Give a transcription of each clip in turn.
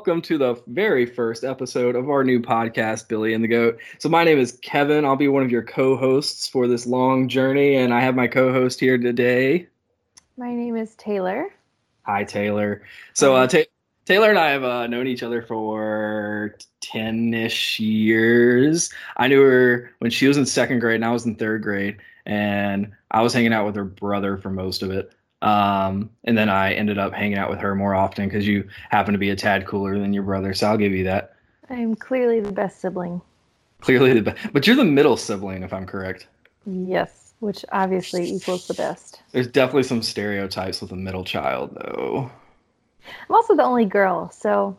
welcome to the very first episode of our new podcast, Billy and the Goat. So, my name is Kevin. I'll be one of your co hosts for this long journey, and I have my co host here today. My name is Taylor. Hi, Taylor. So, uh, Ta- Taylor and I have uh, known each other for 10 ish years. I knew her when she was in second grade, and I was in third grade, and I was hanging out with her brother for most of it. Um, and then I ended up hanging out with her more often because you happen to be a tad cooler than your brother. So I'll give you that. I'm clearly the best sibling. Clearly the best, but you're the middle sibling, if I'm correct. Yes, which obviously equals the best. There's definitely some stereotypes with a middle child, though. I'm also the only girl, so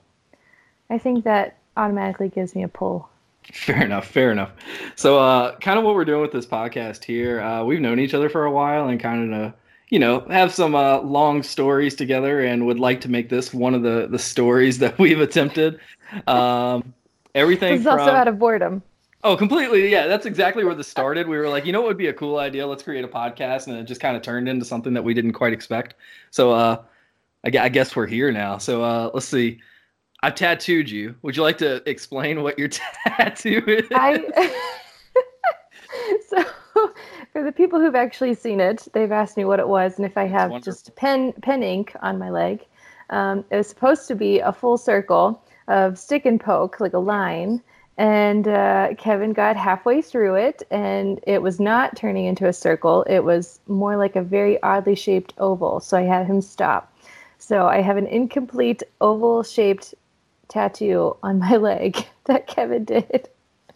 I think that automatically gives me a pull. Fair enough. Fair enough. So, uh, kind of what we're doing with this podcast here, uh, we've known each other for a while and kind of you know, have some uh, long stories together, and would like to make this one of the the stories that we've attempted. Um, everything. This is from, also out of boredom. Oh, completely. Yeah, that's exactly where this started. We were like, you know, what would be a cool idea? Let's create a podcast, and it just kind of turned into something that we didn't quite expect. So, uh, I, I guess we're here now. So, uh, let's see. I tattooed you. Would you like to explain what your tattoo is? I. so for the people who've actually seen it, they've asked me what it was and if I have just pen pen ink on my leg. Um, it was supposed to be a full circle of stick and poke, like a line. And uh, Kevin got halfway through it, and it was not turning into a circle. It was more like a very oddly shaped oval. So I had him stop. So I have an incomplete oval shaped tattoo on my leg that Kevin did.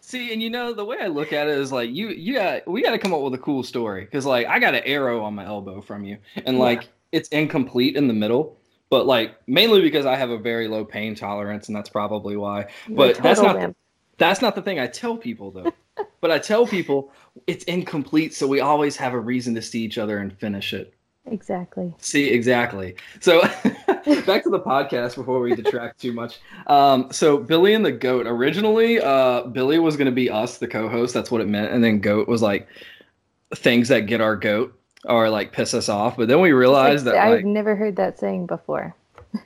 See, and you know the way I look at it is like you, you got we got to come up with a cool story because like I got an arrow on my elbow from you, and like yeah. it's incomplete in the middle, but like mainly because I have a very low pain tolerance, and that's probably why. You're but that's not the, that's not the thing I tell people though. but I tell people it's incomplete, so we always have a reason to see each other and finish it. Exactly. See, exactly. So back to the podcast before we detract too much. Um, so Billy and the Goat. Originally, uh, Billy was going to be us, the co-host. That's what it meant, and then Goat was like things that get our goat or like piss us off. But then we realized like, that I've like, never heard that saying before.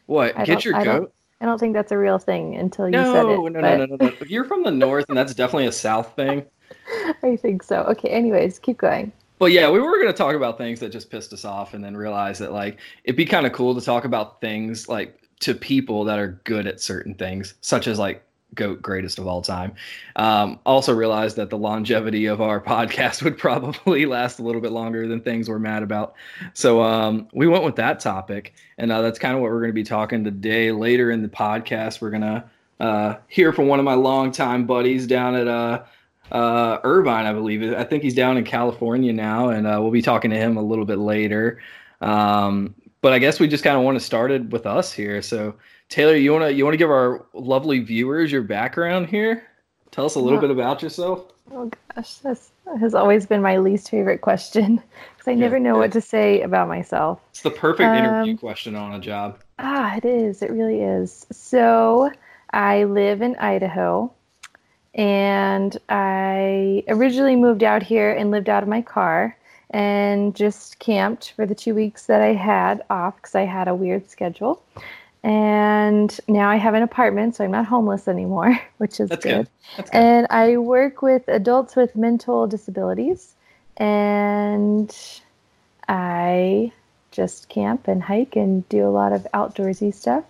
What? get your I goat? Don't, I don't think that's a real thing until you no, said it. No, no, no, no, no. You're from the north, and that's definitely a south thing. I think so. Okay. Anyways, keep going but yeah, we were going to talk about things that just pissed us off, and then realize that like it'd be kind of cool to talk about things like to people that are good at certain things, such as like goat greatest of all time. Um, also realized that the longevity of our podcast would probably last a little bit longer than things we're mad about. So um, we went with that topic, and uh, that's kind of what we're going to be talking today. Later in the podcast, we're gonna uh, hear from one of my longtime buddies down at uh, uh, Irvine, I believe. I think he's down in California now, and uh, we'll be talking to him a little bit later. Um, but I guess we just kind of want to start it with us here. So, Taylor, you wanna you wanna give our lovely viewers your background here? Tell us a little oh. bit about yourself. Oh gosh, that has always been my least favorite question because I yeah, never know yeah. what to say about myself. It's the perfect um, interview question on a job. Ah, it is. It really is. So, I live in Idaho and I originally moved out here and lived out of my car and just camped for the two weeks that I had off because I had a weird schedule. And now I have an apartment, so I'm not homeless anymore, which is That's good. good. That's good. And I work with adults with mental disabilities, and I just camp and hike and do a lot of outdoorsy stuff.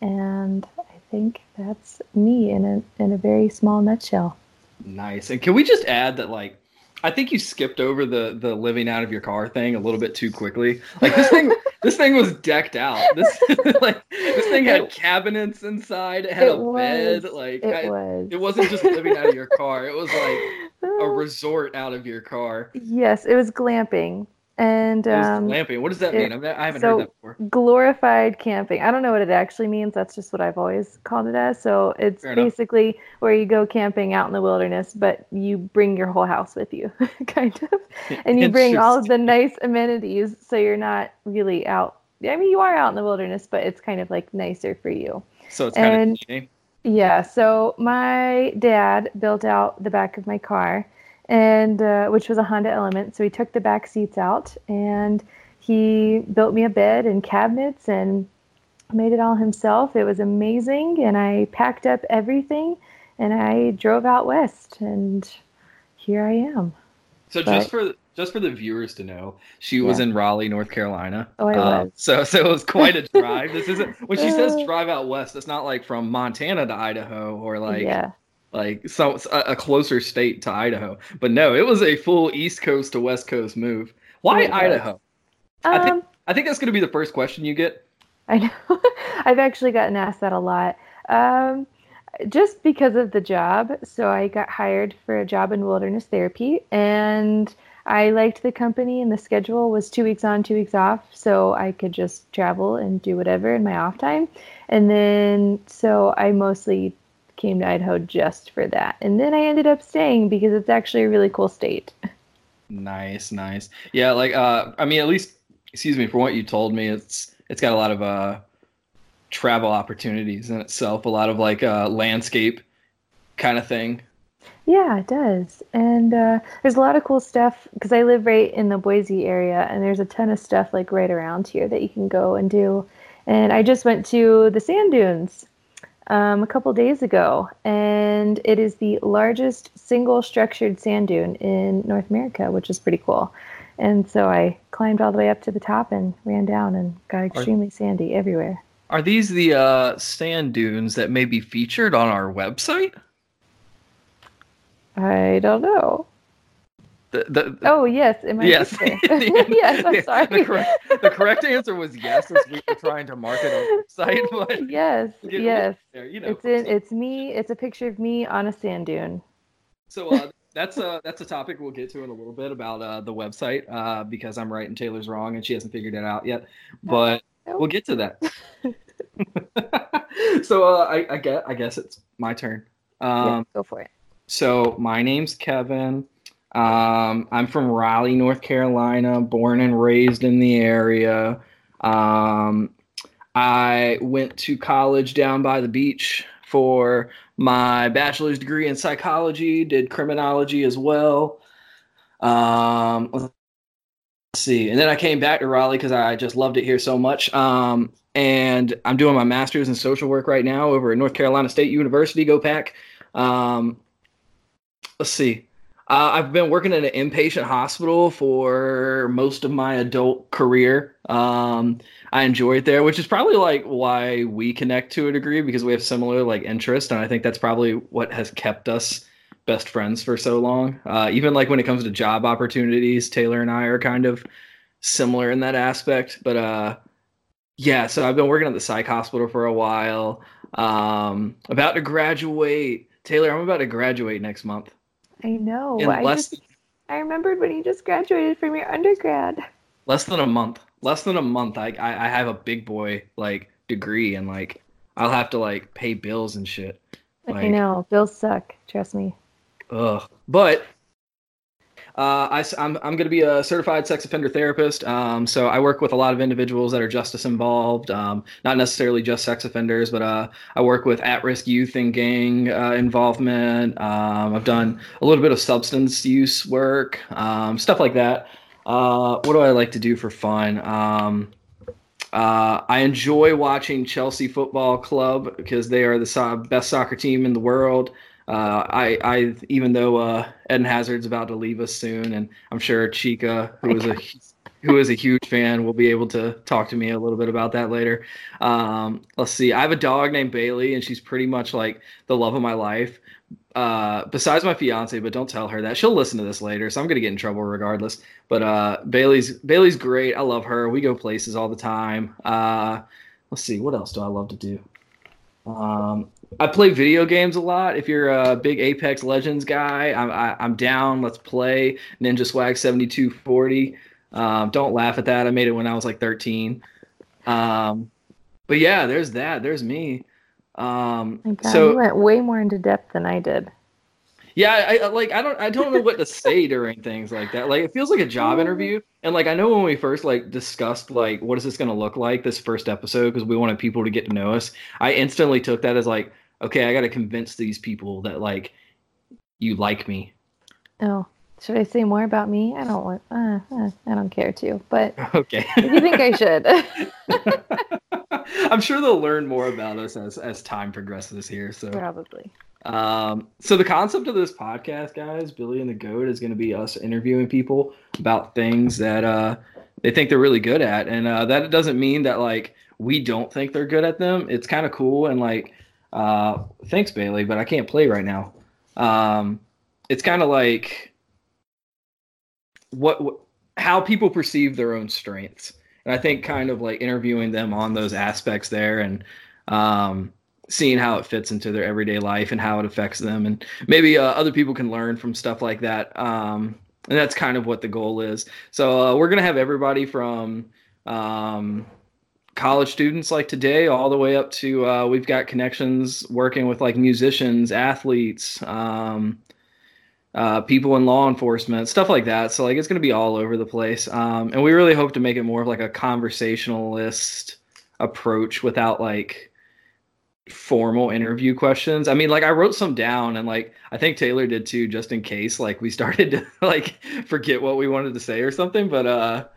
And think that's me in a in a very small nutshell. Nice. And can we just add that like I think you skipped over the the living out of your car thing a little bit too quickly. Like this thing this thing was decked out. This like this thing had cabinets inside, it had it a was, bed, like it I, was. It wasn't just living out of your car. It was like a resort out of your car. Yes, it was glamping. And um, glamping. What does that mean? I haven't so heard that before. Glorified camping. I don't know what it actually means. That's just what I've always called it as. So it's Fair basically enough. where you go camping out in the wilderness, but you bring your whole house with you, kind of, and you bring all of the nice amenities. So you're not really out. I mean, you are out in the wilderness, but it's kind of like nicer for you. So it's kind and, of yeah. So my dad built out the back of my car and uh, which was a Honda Element. So he took the back seats out and he built me a bed and cabinets and made it all himself. It was amazing, and I packed up everything and I drove out west, and here I am. So but, just for just for the viewers to know, she was in Raleigh, North Carolina. Oh, I uh, was. So so it was quite a drive. this isn't when she says drive out west. It's not like from Montana to Idaho or like yeah. Like so a, closer state to Idaho. But no, it was a full East Coast to West Coast move. Why Idaho? Um, I think I think that's going to be the first question you get. I know. I've actually gotten asked that a lot. Um, just because of the job. So I got hired for a job in wilderness therapy and I liked the company and the schedule was two weeks on, two weeks off. So I could just travel and do whatever in my off time. And then, so I mostly came to Idaho just for that. And then I ended up staying because it's actually a really cool state. Nice, nice. Yeah, like, uh, I mean, at least, excuse me, for what you told me, it's, it's got a lot of, uh, travel opportunities in itself. A lot of like uh, landscape kind of thing. Yeah, it does. And uh, there's a lot of cool stuff because I live right in the Boise area, and there's a ton of stuff like right around here that you can go and do. And I just went to the sand dunes um, a couple days ago, and it is the largest single structured sand dune in North America, which is pretty cool. And so I climbed all the way up to the top and ran down and got extremely sandy everywhere. Are these the uh, sand dunes that may be featured on our website? I don't know. The, the, oh yes, yes, yes. I'm sorry. The correct, the correct answer was yes, as we were trying to market our website. But yes, yes, you know. it's in. It's me. It's a picture of me on a sand dune. So uh, that's a that's a topic we'll get to in a little bit about uh, the website uh, because I'm right and Taylor's wrong and she hasn't figured it out yet. But We'll get to that. so uh, I, I guess I guess it's my turn. Um, yeah, go for it. So my name's Kevin. Um, I'm from Raleigh, North Carolina, born and raised in the area. Um, I went to college down by the beach for my bachelor's degree in psychology, did criminology as well. Um, let's see. And then I came back to Raleigh because I just loved it here so much. Um, and I'm doing my master's in social work right now over at North Carolina State University. Go Pack. Um, let's see. Uh, I've been working in an inpatient hospital for most of my adult career. Um, I enjoy it there, which is probably like why we connect to a degree because we have similar like interest, and I think that's probably what has kept us best friends for so long. Uh, even like when it comes to job opportunities, Taylor and I are kind of similar in that aspect. But uh, yeah, so I've been working at the psych hospital for a while. Um, about to graduate. Taylor, I'm about to graduate next month. I know. I less, just, I remembered when you just graduated from your undergrad. Less than a month. Less than a month. I I, I have a big boy like degree and like I'll have to like pay bills and shit. Like, I know bills suck. Trust me. Ugh. But uh, I, am I'm, I'm going to be a certified sex offender therapist. Um, so I work with a lot of individuals that are justice involved, um, not necessarily just sex offenders, but uh, I work with at risk youth and gang uh, involvement. Um, I've done a little bit of substance use work, um, stuff like that. Uh, what do I like to do for fun? Um, uh, I enjoy watching Chelsea Football Club because they are the so- best soccer team in the world. Uh, I, I, even though uh, Eden Hazard's about to leave us soon, and I'm sure Chica, who is a who is a huge fan, will be able to talk to me a little bit about that later. Um, let's see. I have a dog named Bailey, and she's pretty much like the love of my life. Uh, besides my fiance, but don't tell her that. She'll listen to this later, so I'm gonna get in trouble regardless. But uh, Bailey's Bailey's great. I love her. We go places all the time. Uh, let's see. What else do I love to do? Um, I play video games a lot. If you're a big Apex Legends guy, I'm, I, am i am down. Let's play Ninja Swag 7240. Um, don't laugh at that. I made it when I was like 13. Um, but yeah, there's that. There's me. Um, God, so you went way more into depth than I did. Yeah, I, I, like I don't I don't know what to say during things like that. Like it feels like a job interview. And like I know when we first like discussed like what is this going to look like this first episode because we wanted people to get to know us. I instantly took that as like okay, I got to convince these people that like you like me. Oh, should I say more about me? I don't want. Uh, uh, I don't care to, but okay. you think I should. I'm sure they'll learn more about us as as time progresses here. So probably. Um, so the concept of this podcast, guys, Billy and the Goat, is going to be us interviewing people about things that uh, they think they're really good at, and uh, that doesn't mean that like we don't think they're good at them. It's kind of cool and like, uh, thanks Bailey, but I can't play right now. Um, it's kind of like what, what how people perceive their own strengths, and I think kind of like interviewing them on those aspects there and. Um, seeing how it fits into their everyday life and how it affects them and maybe uh, other people can learn from stuff like that um, and that's kind of what the goal is. So uh, we're going to have everybody from um, college students like today all the way up to uh, we've got connections working with like musicians athletes um, uh, people in law enforcement stuff like that. So like it's going to be all over the place um, and we really hope to make it more of like a conversationalist approach without like formal interview questions. I mean, like I wrote some down and like I think Taylor did too, just in case like we started to like forget what we wanted to say or something. But uh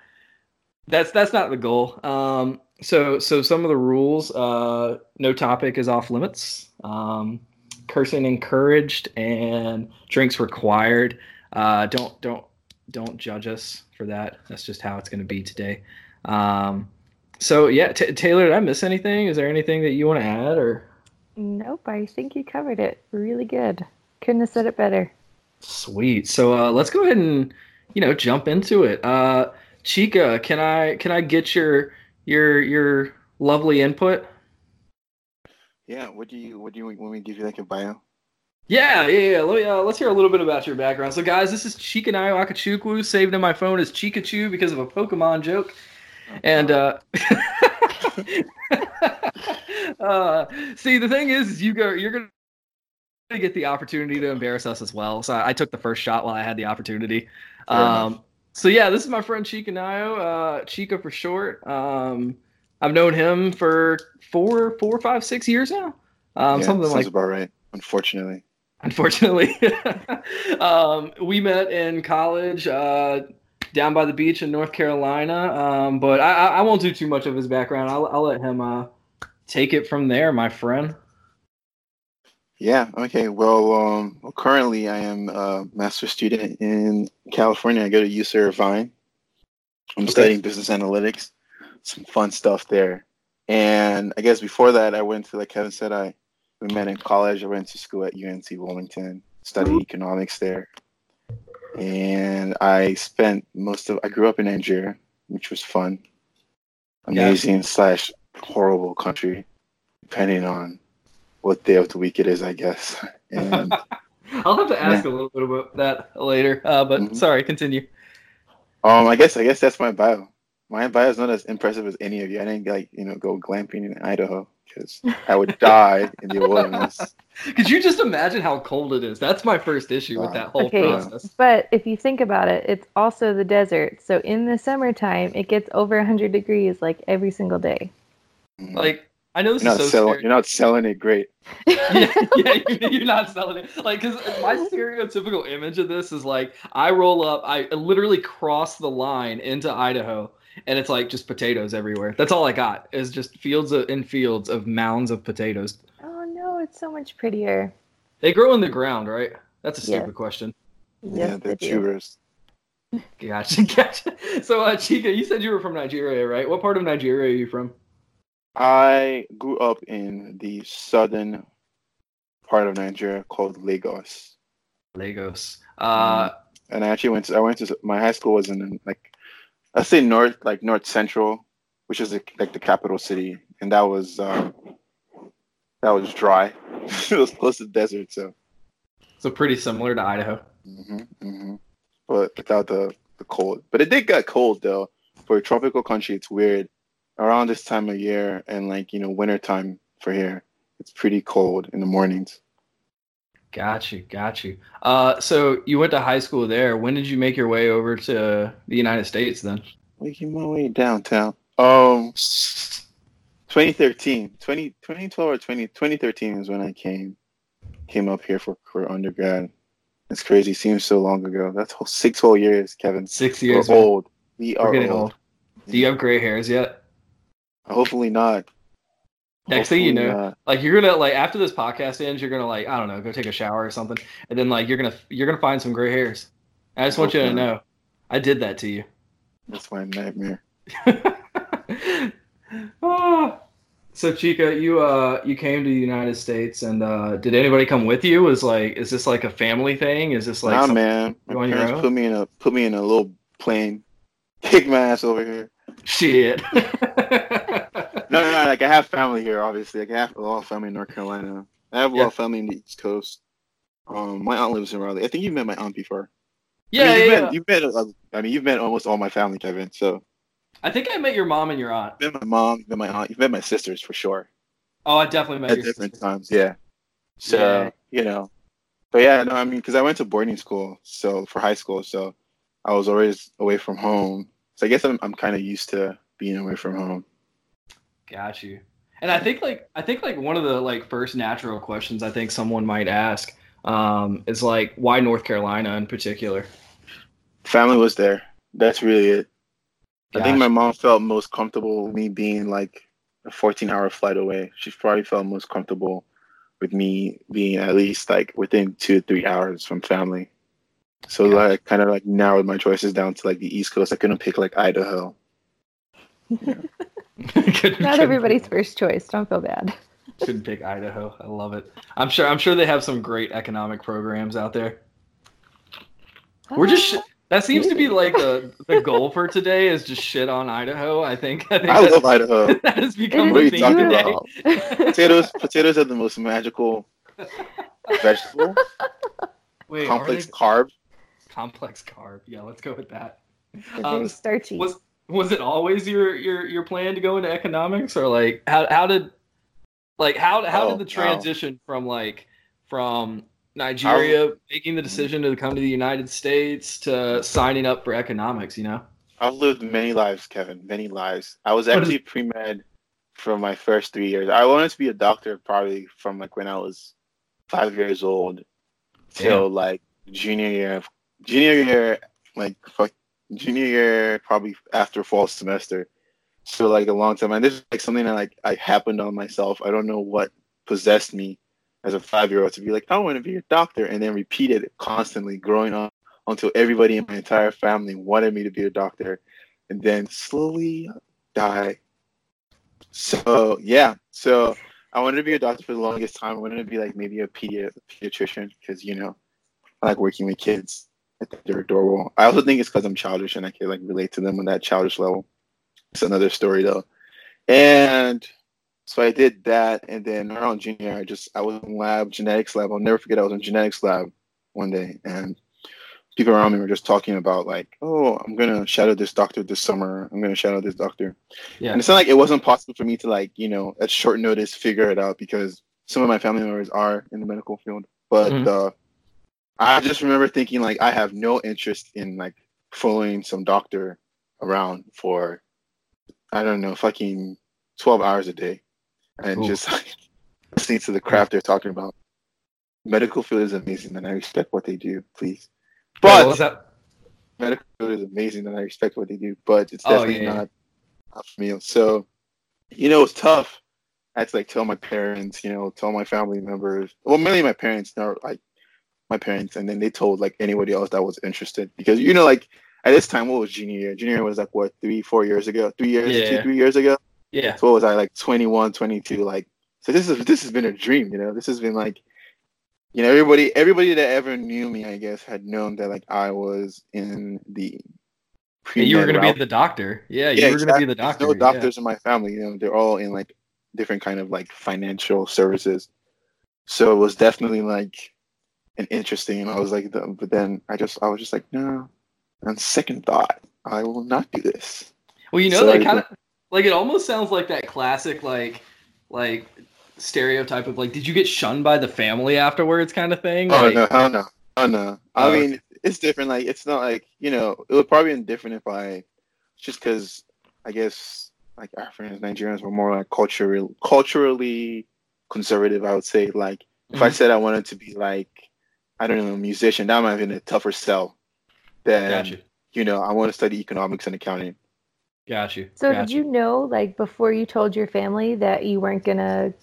that's that's not the goal. Um so so some of the rules, uh no topic is off limits. Um cursing encouraged and drinks required. Uh don't don't don't judge us for that. That's just how it's gonna be today. Um so yeah, T- Taylor, did I miss anything? Is there anything that you want to add or? Nope, I think you covered it really good. Couldn't have said it better. Sweet. So uh, let's go ahead and you know jump into it. Uh, Chica, can I can I get your your your lovely input? Yeah. What do you what do you want me to give you like a bio? Yeah, yeah, yeah. Let me, uh, let's hear a little bit about your background. So, guys, this is Chikanayo Akachukwu, saved in my phone as Chikachu because of a Pokemon joke. And uh, uh, see, the thing is, is you go, you're gonna get the opportunity to embarrass us as well. So I, took the first shot while I had the opportunity. Um, so yeah, this is my friend Chica Nio, uh, Chica for short. Um, I've known him for four, four, five, six years now. Um, yeah, something like about right. Unfortunately. Unfortunately, um, we met in college. Uh, down by the beach in North Carolina. Um, but I, I, won't do too much of his background. I'll, I'll let him uh, take it from there, my friend. Yeah. Okay. Well, um, well, currently I am a master student in California. I go to UC Irvine. I'm okay. studying business analytics. Some fun stuff there. And I guess before that, I went to, like Kevin said, I we met in college. I went to school at UNC Wilmington, studied economics there and I spent most of I grew up in Nigeria, which was fun, amazing yeah. slash horrible country, depending on what day of the week it is, I guess. And I'll have to ask yeah. a little bit about that later. Uh, but mm-hmm. sorry, continue. Um, I guess I guess that's my bio. My bio is not as impressive as any of you. I didn't like you know go glamping in Idaho because I would die in the wilderness. Could you just imagine how cold it is? That's my first issue with that whole okay, process. But if you think about it, it's also the desert. So in the summertime, it gets over 100 degrees like every single day. Mm-hmm. Like I know this you're is so selling, You're not selling it great. yeah, yeah, you're not selling it. Like, because my stereotypical image of this is like I roll up, I literally cross the line into Idaho, and it's like just potatoes everywhere. That's all I got is just fields of, in fields of mounds of potatoes. Oh no, it's so much prettier. They grow in the ground, right? That's a stupid question. Yeah, they're tubers. Gotcha, gotcha. So, uh, Chica, you said you were from Nigeria, right? What part of Nigeria are you from? I grew up in the southern part of Nigeria called Lagos. Lagos. Uh, mm-hmm. and I actually went to I went to my high school was in like I say north, like north central, which is the, like the capital city, and that was um, that was dry. it was close to the desert, so. So pretty similar to Idaho. Mm-hmm, mm-hmm. But without the the cold. But it did get cold though. For a tropical country, it's weird. Around this time of year and like you know winter time for here, it's pretty cold in the mornings. Got you, got you. Uh, so you went to high school there. When did you make your way over to the United States then? Making my way downtown. Um, 2013, 20, 2012 or 20, 2013 is when I came, came up here for, for undergrad. It's crazy. Seems so long ago. That's whole six whole years, Kevin. Six years. We're old. We are getting old. old. Do you have gray hairs yet? Hopefully not. Next thing you know, like you're gonna like after this podcast ends, you're gonna like I don't know, go take a shower or something, and then like you're gonna you're gonna find some gray hairs. I just want you to know, I did that to you. That's my nightmare. oh. So Chica, you uh you came to the United States, and uh did anybody come with you? Was like, is this like a family thing? Is this like nah, man? My parents put me in a put me in a little plane, kick my ass over here. Shit. no, no, no. Like I have family here, obviously. Like I have a lot of family in North Carolina. I have a yeah. lot of family in the East Coast. Um, my aunt lives in Raleigh. I think you've met my aunt before. Yeah, I mean, you've yeah, met, you've met. Uh, I mean, you've met almost all my family, Kevin. So I think I met your mom and your aunt. You've met my mom, you've met my aunt, you've met my sisters for sure. Oh, I definitely met at different times. Yeah. So yeah. you know, but yeah, no, I mean, because I went to boarding school, so for high school, so I was always away from home. So I guess I'm I'm kind of used to being away from home. Got you. And I think like I think like one of the like first natural questions I think someone might ask um, is like why North Carolina in particular. Family was there. That's really it. Gosh. I think my mom felt most comfortable with me being like a 14 hour flight away. She probably felt most comfortable with me being at least like within two to three hours from family. So yeah. like kind of like narrowed my choices down to like the East Coast. I couldn't pick like Idaho. Yeah. Not everybody's first choice. Don't feel bad. Couldn't pick Idaho. I love it. I'm sure. I'm sure they have some great economic programs out there. We're just uh, that seems to be like the, the goal for today is just shit on Idaho. I think. I, think I love Idaho. That has become the theme today. potatoes, potatoes are the most magical vegetable. Wait, complex carb. Complex carb. Yeah, let's go with that. Um, starchy. Was was it always your your your plan to go into economics, or like how how did like how how oh, did the transition wow. from like from Nigeria I've, making the decision to come to the United States to signing up for economics, you know? I've lived many lives, Kevin, many lives. I was actually pre med for my first three years. I wanted to be a doctor probably from like when I was five years old till yeah. like junior year, junior year, like fuck, junior year, probably after fall semester. So like a long time, and this is like something that like I happened on myself. I don't know what possessed me as a five year old to be like, I want to be a doctor, and then repeat it constantly growing up until everybody in my entire family wanted me to be a doctor, and then slowly die. So yeah, so I wanted to be a doctor for the longest time. I wanted to be like maybe a pedi- pediatrician because you know I like working with kids. I think they're adorable. I also think it's because I'm childish and I can like relate to them on that childish level. It's another story though. And so I did that, and then around junior, I just I was in lab, genetics lab. I'll never forget. I was in genetics lab one day, and people around me were just talking about like, oh, I'm gonna shadow this doctor this summer. I'm gonna shadow this doctor. Yeah. And it's not like it wasn't possible for me to like, you know, at short notice figure it out because some of my family members are in the medical field. But mm-hmm. uh, I just remember thinking like, I have no interest in like following some doctor around for, I don't know, fucking 12 hours a day and just like listening to the craft they're talking about. Medical field is amazing, and I respect what they do. Please, but medical field is amazing, and I respect what they do. But it's definitely oh, yeah, not, not for me. So, you know, it's tough. I had to like tell my parents, you know, tell my family members. Well, mainly my parents, know, like my parents, and then they told like anybody else that was interested because you know, like at this time, what was junior year? Junior year was like what three, four years ago, three years, yeah. two, three years ago. Yeah. So what was I like 21, 22? Like, so this is this has been a dream, you know. This has been like, you know, everybody everybody that ever knew me, I guess, had known that like I was in the. You were going to be the doctor. Yeah, you yeah, were exactly. going to be the doctor. There's no doctors yeah. in my family. You know, they're all in like different kind of like financial services. So it was definitely like an interesting. I was like, but then I just I was just like, no. On second thought, I will not do this. Well, you know, so that kind of like it almost sounds like that classic like like stereotype of like, did you get shunned by the family afterwards kind of thing? Oh like, no, oh no, oh no. I uh, mean, it's different. Like it's not like you know, it would probably be different if I just because I guess like Africans, Nigerians were more like culturally culturally conservative. I would say like if mm-hmm. I said I wanted to be like I don't know a musician, that might have been a tougher sell than gotcha. you know I want to study economics and accounting. Got you. So Got did you know, like, before you told your family that you weren't gonna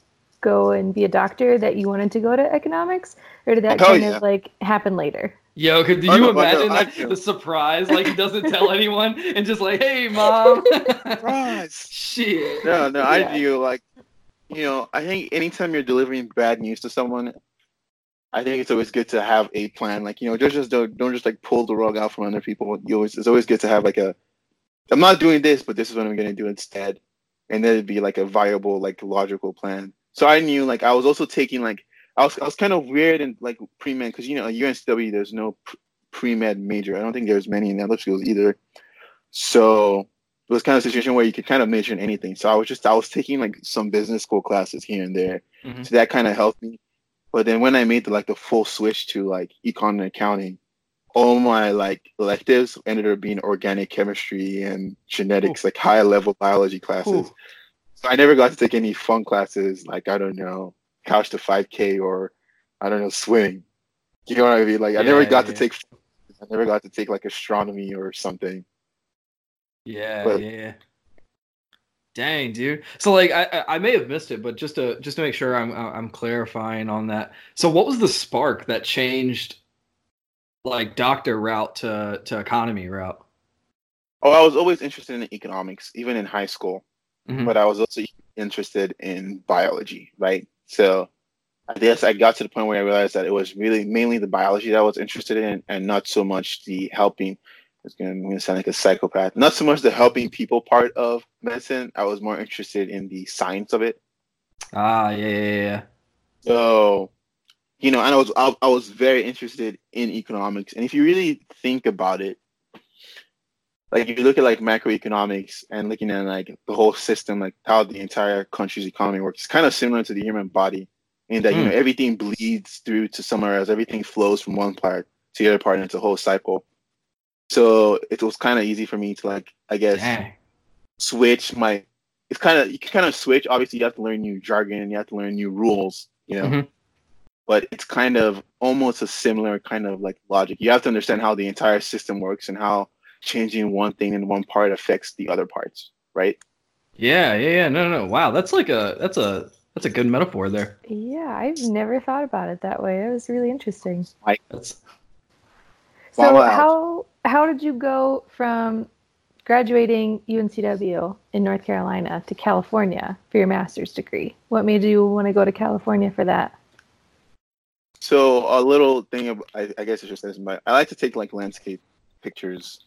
go and be a doctor, that you wanted to go to economics, or did that Oh, kind yeah. of like happen later? Yo, could did Oh, you no, but no, imagine I like, the surprise? Like he doesn't tell anyone and just like, hey mom. Surprise. Shit. No, no, Yeah. I do like, you know, I think anytime you're delivering bad news to someone, I think it's always good to have a plan. Like, you know, just just don't, don't just like pull the rug out from under people. You always it's always good to have like a, I'm not doing this, but this is what I'm gonna do instead, and then it'd be like a viable, like logical plan. So I knew like I was also taking like I was I was kind of weird and like pre med because you know at UNCW there's no pre med major. I don't think there's many in other schools either. So it was kind of a situation where you could kind of major in anything. So I was just I was taking like some business school classes here and there. Mhm. So that kind of helped me. But then when I made the like the full switch to like econ and accounting, all my like electives ended up being organic chemistry and genetics, like high level biology classes. Ooh. So I never got to take any fun classes like I don't know, couch to 5K or I don't know, swimming. You know what I mean? Like I never got yeah. to take I never got to take like astronomy or something. Yeah, But- yeah. Dang, dude. So like I I may have missed it, but just to just to make sure I'm I'm clarifying on that. So what was the spark that changed like doctor route to to economy route? Oh, I was always interested in economics, even in high school. Mhm. but I was also interested in biology, right? So I guess I got to the point where I realized that it was really mainly the biology that I was interested in and not so much the helping. It's going to sound like a psychopath. Not so much the helping people part of medicine. I was more interested in the science of it. Ah, yeah, yeah, yeah. So, you know, and I was I, I was very interested in economics. And if you really think about it, like if you look at like macroeconomics and looking at like the whole system, like how the entire country's economy works, it's kind of similar to the human body in that you know everything bleeds through to somewhere else. Everything flows from one part to the other part, and it's a whole cycle. So it was kind of easy for me to like, I guess, Dang. switch my. It's kind of you can kind of switch. Obviously, you have to learn new jargon, you have to learn new rules, you know. Mhm. But it's kind of almost a similar kind of like logic. You have to understand how the entire system works and how changing one thing in one part affects the other parts, right? Yeah, yeah, yeah. No, no, no. Wow, that's like a that's a that's a good metaphor there. Yeah, I've never thought about it that way. It was really interesting. That's So Wow, wow. how how did you go from graduating UNCW in North Carolina to California for your master's degree? What made you want to go to California for that? So a little thing, of, I, I guess it's just this, but I like to take like landscape pictures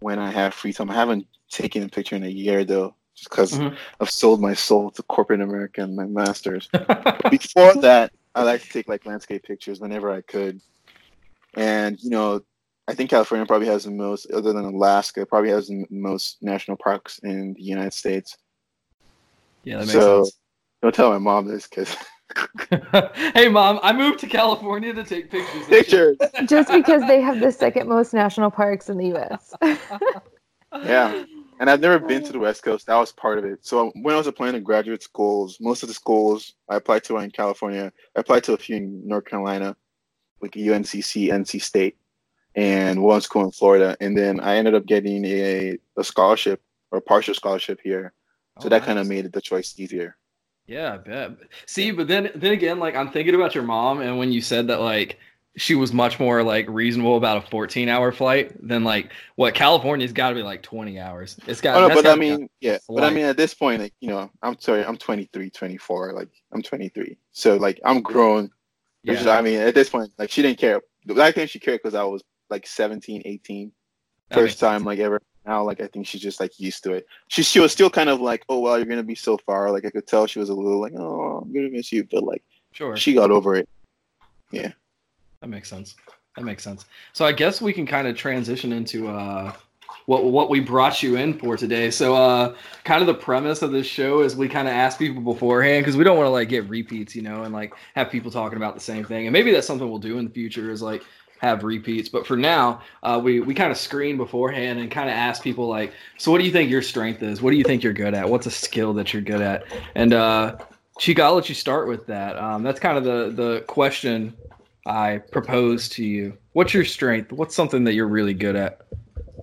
when I have free time. I haven't taken a picture in a year though, just because Mhm. I've sold my soul to corporate America and my masters. Before that, I like to take like landscape pictures whenever I could, and you know, I think California probably has the most, other than Alaska, probably has the most national parks in the United States. yeah, that makes So- sense. Don't tell my mom this, because hey mom, I moved to California to take pictures. pictures. Just because they have the second most national parks in the U.S. Yeah. And I've never been to the West Coast. That was part of it. So when I was applying to graduate schools, most of the schools I applied to are in California. I applied to a few in North Carolina, like UNCC, NC State, and one school in Florida. And then I ended up getting a, a scholarship or partial scholarship here. So Oh, that kind of made the choice easier. Yeah, I bet. See, but then then again, like I'm thinking about your mom, and when you said that, like she was much more like reasonable about a 14 hour flight than like what California's got to be like 20 hours. It's got. Oh, no, but I mean, yeah, but I mean, at this point, like, you know, I'm sorry, I'm 23, 24, like, I'm 23. So, like, I'm grown. yeah. Is- I mean, at this point, like, she didn't care. I think she cared because I was like 17, 18. That First time, like, ever. Now, like, I think she's just, like, used to it. She, she was still kind of like, oh, well, you're going to be so far. Like, I could tell she was a little like, oh, I'm going to miss you. But, like, Sure. she got over it. Yeah, that makes sense. That makes sense. So I guess we can kind of transition into uh, what what we brought you in for today. So uh, kind of the premise of this show is we kind of ask people beforehand because we don't want to like get repeats, you know, and like have people talking about the same thing. And maybe that's something we'll do in the future is like have repeats. But for now, uh, we we kind of screen beforehand and kind of ask people like, so what do you think your strength is? What do you think you're good at? What's a skill that you're good at? And uh, Chica, I'll let you start with that. Um, that's kind of the the question I propose to you. What's your strength? What's something that you're really good at?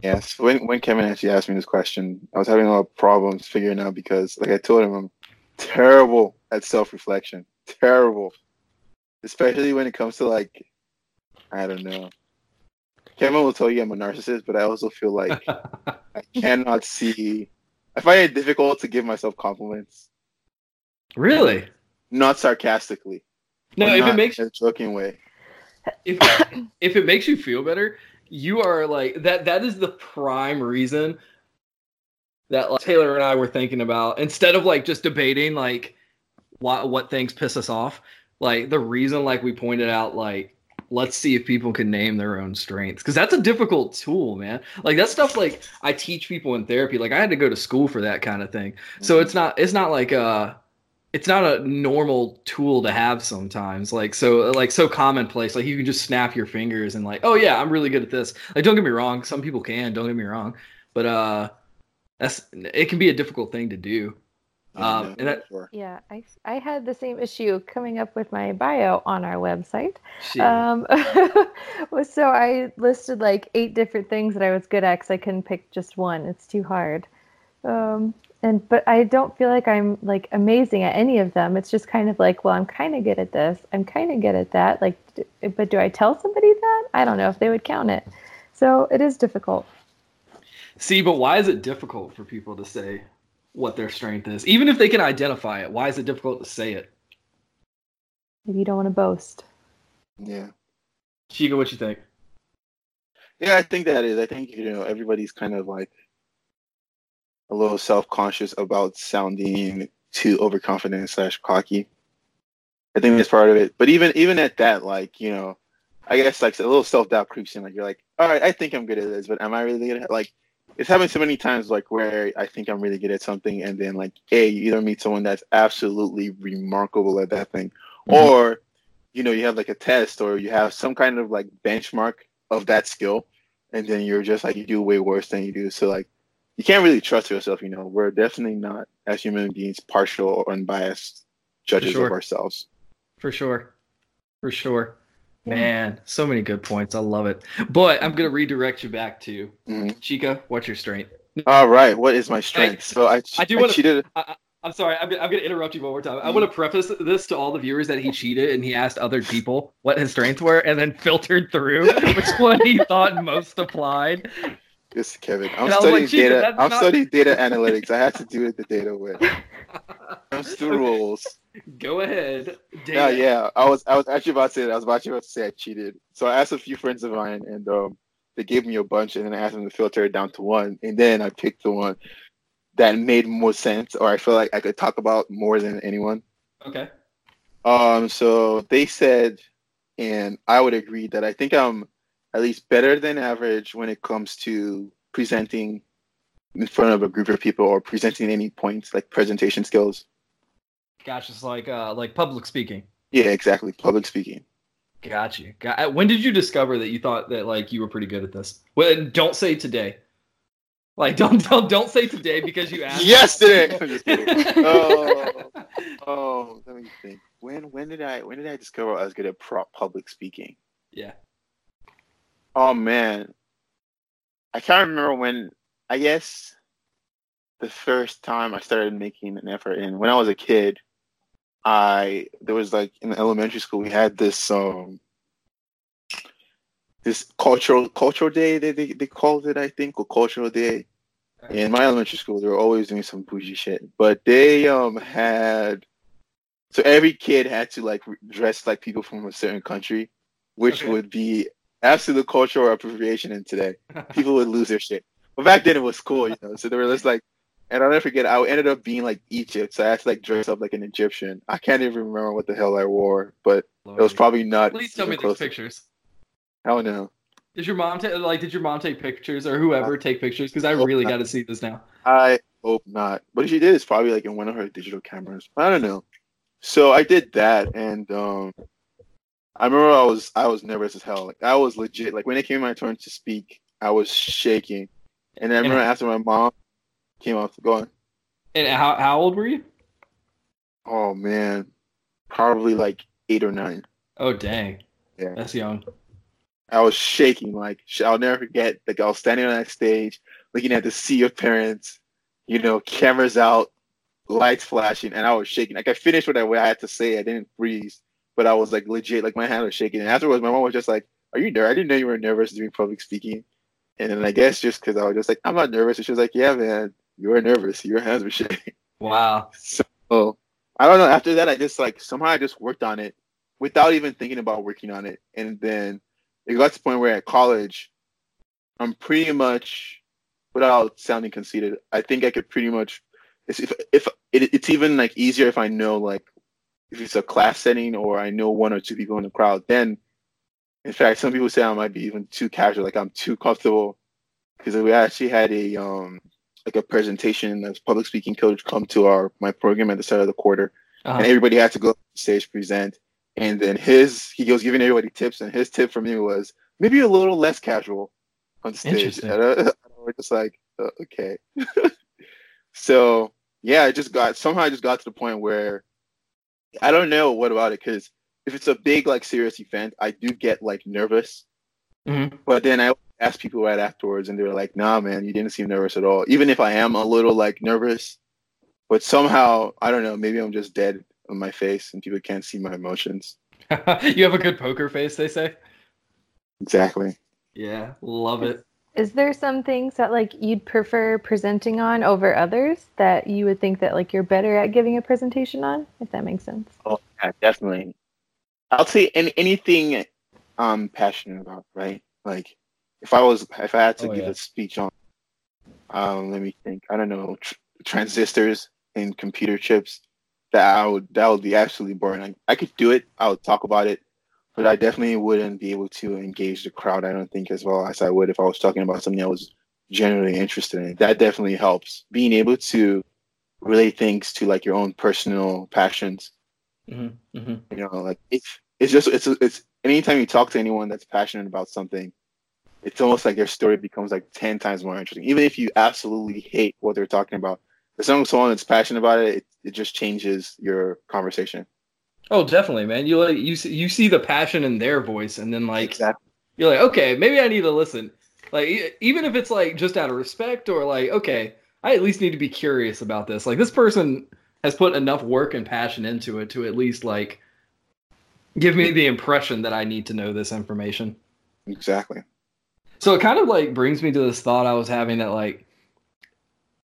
Yes. When when Kevin actually asked me this question, I was having a lot of problems figuring out because, like I told him, I'm terrible at self reflection. Terrible, especially when it comes to like, I don't know. Cameron will tell you I'm a narcissist, but I also feel like I cannot see. I find it difficult to give myself compliments. Really? Not sarcastically. No, if it makes in a joking way. If if it makes you feel better, you are like that. That is the prime reason that like, Taylor and I were thinking about instead of like just debating like what what things piss us off. Like the reason, like we pointed out, like let's see if people can name their own strengths because that's a difficult tool man. Like that stuff like i teach people in therapy like i had to go to school for that kind of thing. So mm-hmm. it's not it's not like uh it's not a normal tool to have sometimes like so like so commonplace like you can just snap your fingers and like oh yeah i'm really good at this. Like don't get me wrong some people can don't get me wrong but uh that's it can be a difficult thing to do um, and that, yeah, I, I had the same issue coming up with my bio on our website. Um, so I listed like eight different things that I was good at because I couldn't pick just one. It's too hard. Um, and but I don't feel like I'm like amazing at any of them. It's just kind of like, well, I'm kind of good at this. I'm kind of good at that. Like, but do I tell somebody that? I don't know if they would count it. So it is difficult. See, but why is it difficult for people to say what their strength is, even if they can identify it? Why is it difficult to say it? Maybe you don't want to boast. Yeah. Chica, what you think? Yeah, I think that is. I think you know everybody's kind of like a little self-conscious about sounding too overconfident slash cocky. I think that's part of it. But even even at that, like you know, I guess like a little self-doubt creeps in. Like you're like, all right, I think I'm good at this, but am I really good at like? It's happened so many times, like where I think I'm really good at something, and then like, a you either meet someone that's absolutely remarkable at that thing, mm-hmm. or you know, you have like a test or you have some kind of like benchmark of that skill, and then you're just like you do way worse than you do. So like you can't really trust yourself. You know, we're definitely not as human beings partial or unbiased judges sure. of ourselves. For sure, for sure. Man, so many good points. I love it. But I'm gonna redirect you back to mm-hmm. Chica. What's your strength? All right. What is my strength? so I, I do want to. I, am sorry. I'm, I'm going to interrupt you one more time. I want to preface this to all the viewers that he cheated and he asked other people what his strengths were and then filtered through which one he thought most applied. This Kevin. I'm studying like, data. I'm not... studying data analytics. I have to do it the data way. That's the rules. Go ahead. Data. Yeah, yeah. I was I was actually about to say that. I was about to say I cheated. So I asked a few friends of mine, and um, they gave me a bunch, and then I asked them to filter it down to one, and then I picked the one that made more sense, or I feel like I could talk about more than anyone. Okay. Um. So they said, and I would agree that I think I'm at least better than average when it comes to presenting in front of a group of people or presenting any points like presentation skills. Gotcha. It's like uh like public speaking. Yeah, exactly. Public speaking. Got you. Got, uh, when did you discover that you thought that like you were pretty good at this? Well, don't say today. Like don't don't don't say today because you asked. Yesterday. oh, oh, let me think. When when did I when did I discover I was good at pro- public speaking? Yeah. Oh man, I can't remember when. I guess the first time I started making an effort, and when I was a kid, I there was like in elementary school we had this um this cultural cultural day they they, they called it I think or cultural day. In my elementary school, they were always doing some bougie shit, but they um had so every kid had to like dress like people from a certain country, which okay. would be absolute cultural appropriation in today. People would lose their shit. But back then it was cool, you know. So they were just like, and I'll never forget. I ended up being like Egypt, so I had to like dress up like an Egyptian. I can't even remember what the hell I wore, but Lord. it was probably not. Please tell me these pictures. Hell no. Did your mom take like? Did your mom take pictures or whoever I, take pictures? Because I really got to see this now. I hope not. But if she did, it's probably like in one of her digital cameras. I don't know. So I did that, and um, I remember I was I was nervous as hell. Like I was legit. Like when it came my turn to speak, I was shaking. And I remember and, after my mom came to go on. And how how old were you? Oh man, probably like eight or nine. Oh dang. Yeah, that's young. I was shaking. Like I'll never forget. Like I was standing on that stage, looking at the sea of parents. You know, cameras out, lights flashing, and I was shaking. Like I finished what I, what I had to say. I didn't freeze, but I was like legit. Like my hand was shaking. And afterwards, my mom was just like, "Are you nervous? I didn't know you were nervous doing public speaking." And then I guess just because I was just like, "I'm not nervous," and she was like, "Yeah, man, you were nervous. Your hands were shaking." Wow. So I don't know. After that, I just like somehow I just worked on it without even thinking about working on it, and then it got to the point where at college, I'm pretty much, without sounding conceited, I think I could pretty much, if if it, it's even like easier if I know like if it's a class setting or I know one or two people in the crowd, then in fact, some people say I might be even too casual, like I'm too comfortable, because we actually had a um like a presentation as public speaking coach come to our my program at the start of the quarter, uh-huh. and everybody had to go stage present, and then his he was giving everybody tips, and his tip for me was maybe a little less casual on stage. And I, I was just like, uh, okay. so yeah, I just got somehow I just got to the point where I don't know what about it because if it's a big like serious event, I do get like nervous. Mm-hmm. But then I ask people right afterwards, and they're like, "Nah, man, you didn't seem nervous at all." Even if I am a little like nervous, but somehow I don't know. Maybe I'm just dead on my face and people can't see my emotions. you have a good poker face, they say. Exactly. Yeah, love it. Is there some things that like you'd prefer presenting on over others that you would think that like you're better at giving a presentation on, if that makes sense? Oh, yeah, definitely. I'll say any, anything I'm passionate about, right? Like if I was if I had to oh, give yeah. a speech on um let me think, I don't know, tr- transistors and computer chips, that I would that would be absolutely boring. I, I could do it. I would talk about it, but I definitely wouldn't be able to engage the crowd. I don't think as well as I would if I was talking about something I was generally interested in. That definitely helps. Being able to relate things to like your own personal passions. Mm-hmm, mm-hmm. You know, like it's it's just it's it's anytime you talk to anyone that's passionate about something, it's almost like their story becomes like ten times more interesting. Even if you absolutely hate what they're talking about, as long as someone that's passionate about it, it, it just changes your conversation. Oh, definitely, man. You like you see, you see the passion in their voice, and then like exactly. you're like, okay, maybe I need to listen. Like even if it's like just out of respect, or like, okay, I at least need to be curious about this. Like this person has put enough work and passion into it to at least like give me the impression that I need to know this information. Exactly. So it kind of like brings me to this thought I was having that like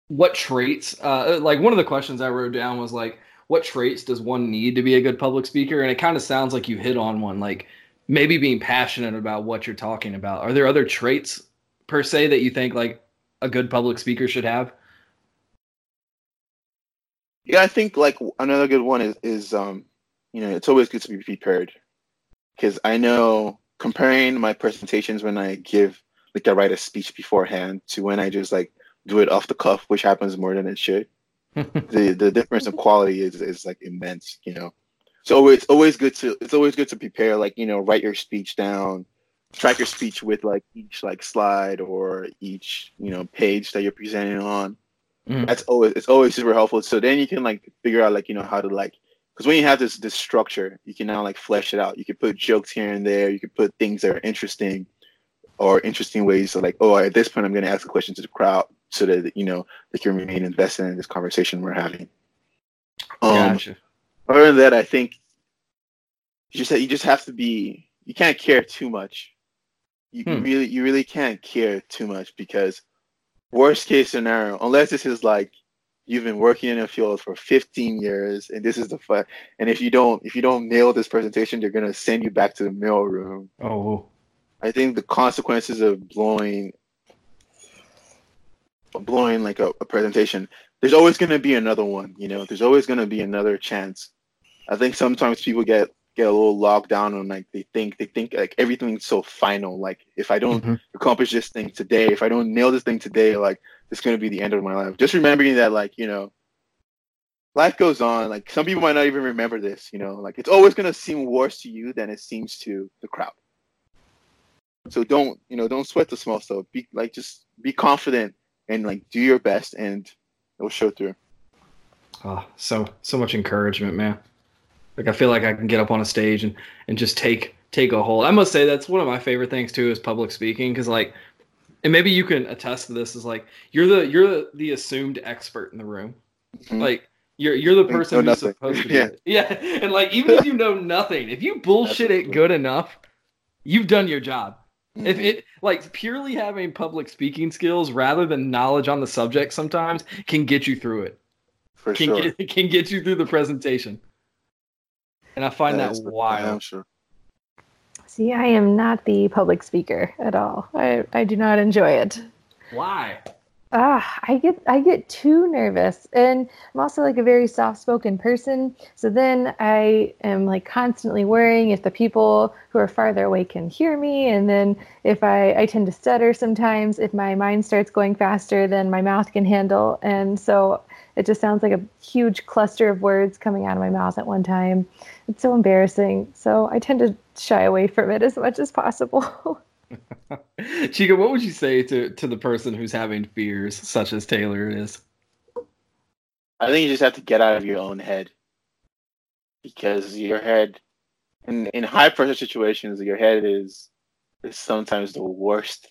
what traits uh, like one of the questions i wrote down was like what traits does one need to be a good public speaker? And it kind of sounds like you hit on one like maybe being passionate about what you're talking about. Are there other traits per se that you think like a good public speaker should have? Yeah i think like another good one is is um you know it's always good to be prepared. Because i know comparing my presentations when i give like i write a speech beforehand to when i just like do it off the cuff, which happens more than it should. the the difference in quality is is like immense, you know. So it's always good to it's always good to prepare, like you know, write your speech down, track your speech with like each like slide or each you know page that you're presenting on. Mm. That's always it's always super helpful. So then you can like figure out like you know how to like because when you have this this structure, you can now like flesh it out. You can put jokes here and there. You can put things that are interesting or interesting ways. So like, oh, at this point, I'm going to ask a question to the crowd so that you know they can remain invested in this conversation we're having. Um, gotcha. Other than that, I think you just you just have to be you can't care too much. You hmm. really you really can't care too much because worst case scenario, unless this is like you've been working in a field for 15 years and this is the fun and if you don't if you don't nail this presentation they're going to send you back to the mail room oh i think the consequences of blowing blowing like a, a presentation, there's always going to be another one. You know, there's always going to be another chance. I think sometimes people get get a little locked down on like they think they think like everything's so final. Like if I don't mm-hmm. accomplish this thing today, if I don't nail this thing today, like it's going to be the end of my life. Just remembering that, like you know, life goes on. Like some people might not even remember this. You know, like it's always going to seem worse to you than it seems to the crowd. So don't you know? Don't sweat the small stuff. Be like just be confident and like do your best and it'll show through. Oh, so so much encouragement, man. Like I feel like I can get up on a stage and and just take take a hold. I must say that's one of my favorite things too is public speaking because like, and maybe you can attest to this is like you're the you're the, assumed expert in the room, mm-hmm. like. You're, you're the person who's nothing. supposed to be. yeah. Yeah. And like, even if you know nothing, if you bullshit it good enough, you've done your job. Mm-hmm. If it like purely having public speaking skills rather than knowledge on the subject sometimes can get you through it. For can sure. Get, can get you through the presentation. And I find that, that wild. Sure. See, I am not the public speaker at all. I, I do not enjoy it. Why? ah, I get I get too nervous, and I'm also like a very soft-spoken person. So then I am like constantly worrying if the people who are farther away can hear me, and then if I I tend to stutter sometimes. If my mind starts going faster than my mouth can handle, and so it just sounds like a huge cluster of words coming out of my mouth at one time. It's so embarrassing. So I tend to shy away from it as much as possible. Chica, what would you say to, to the person who's having fears such as Taylor is? I think you just have to get out of your own head. Because your head in in high pressure situations, your head is is sometimes the worst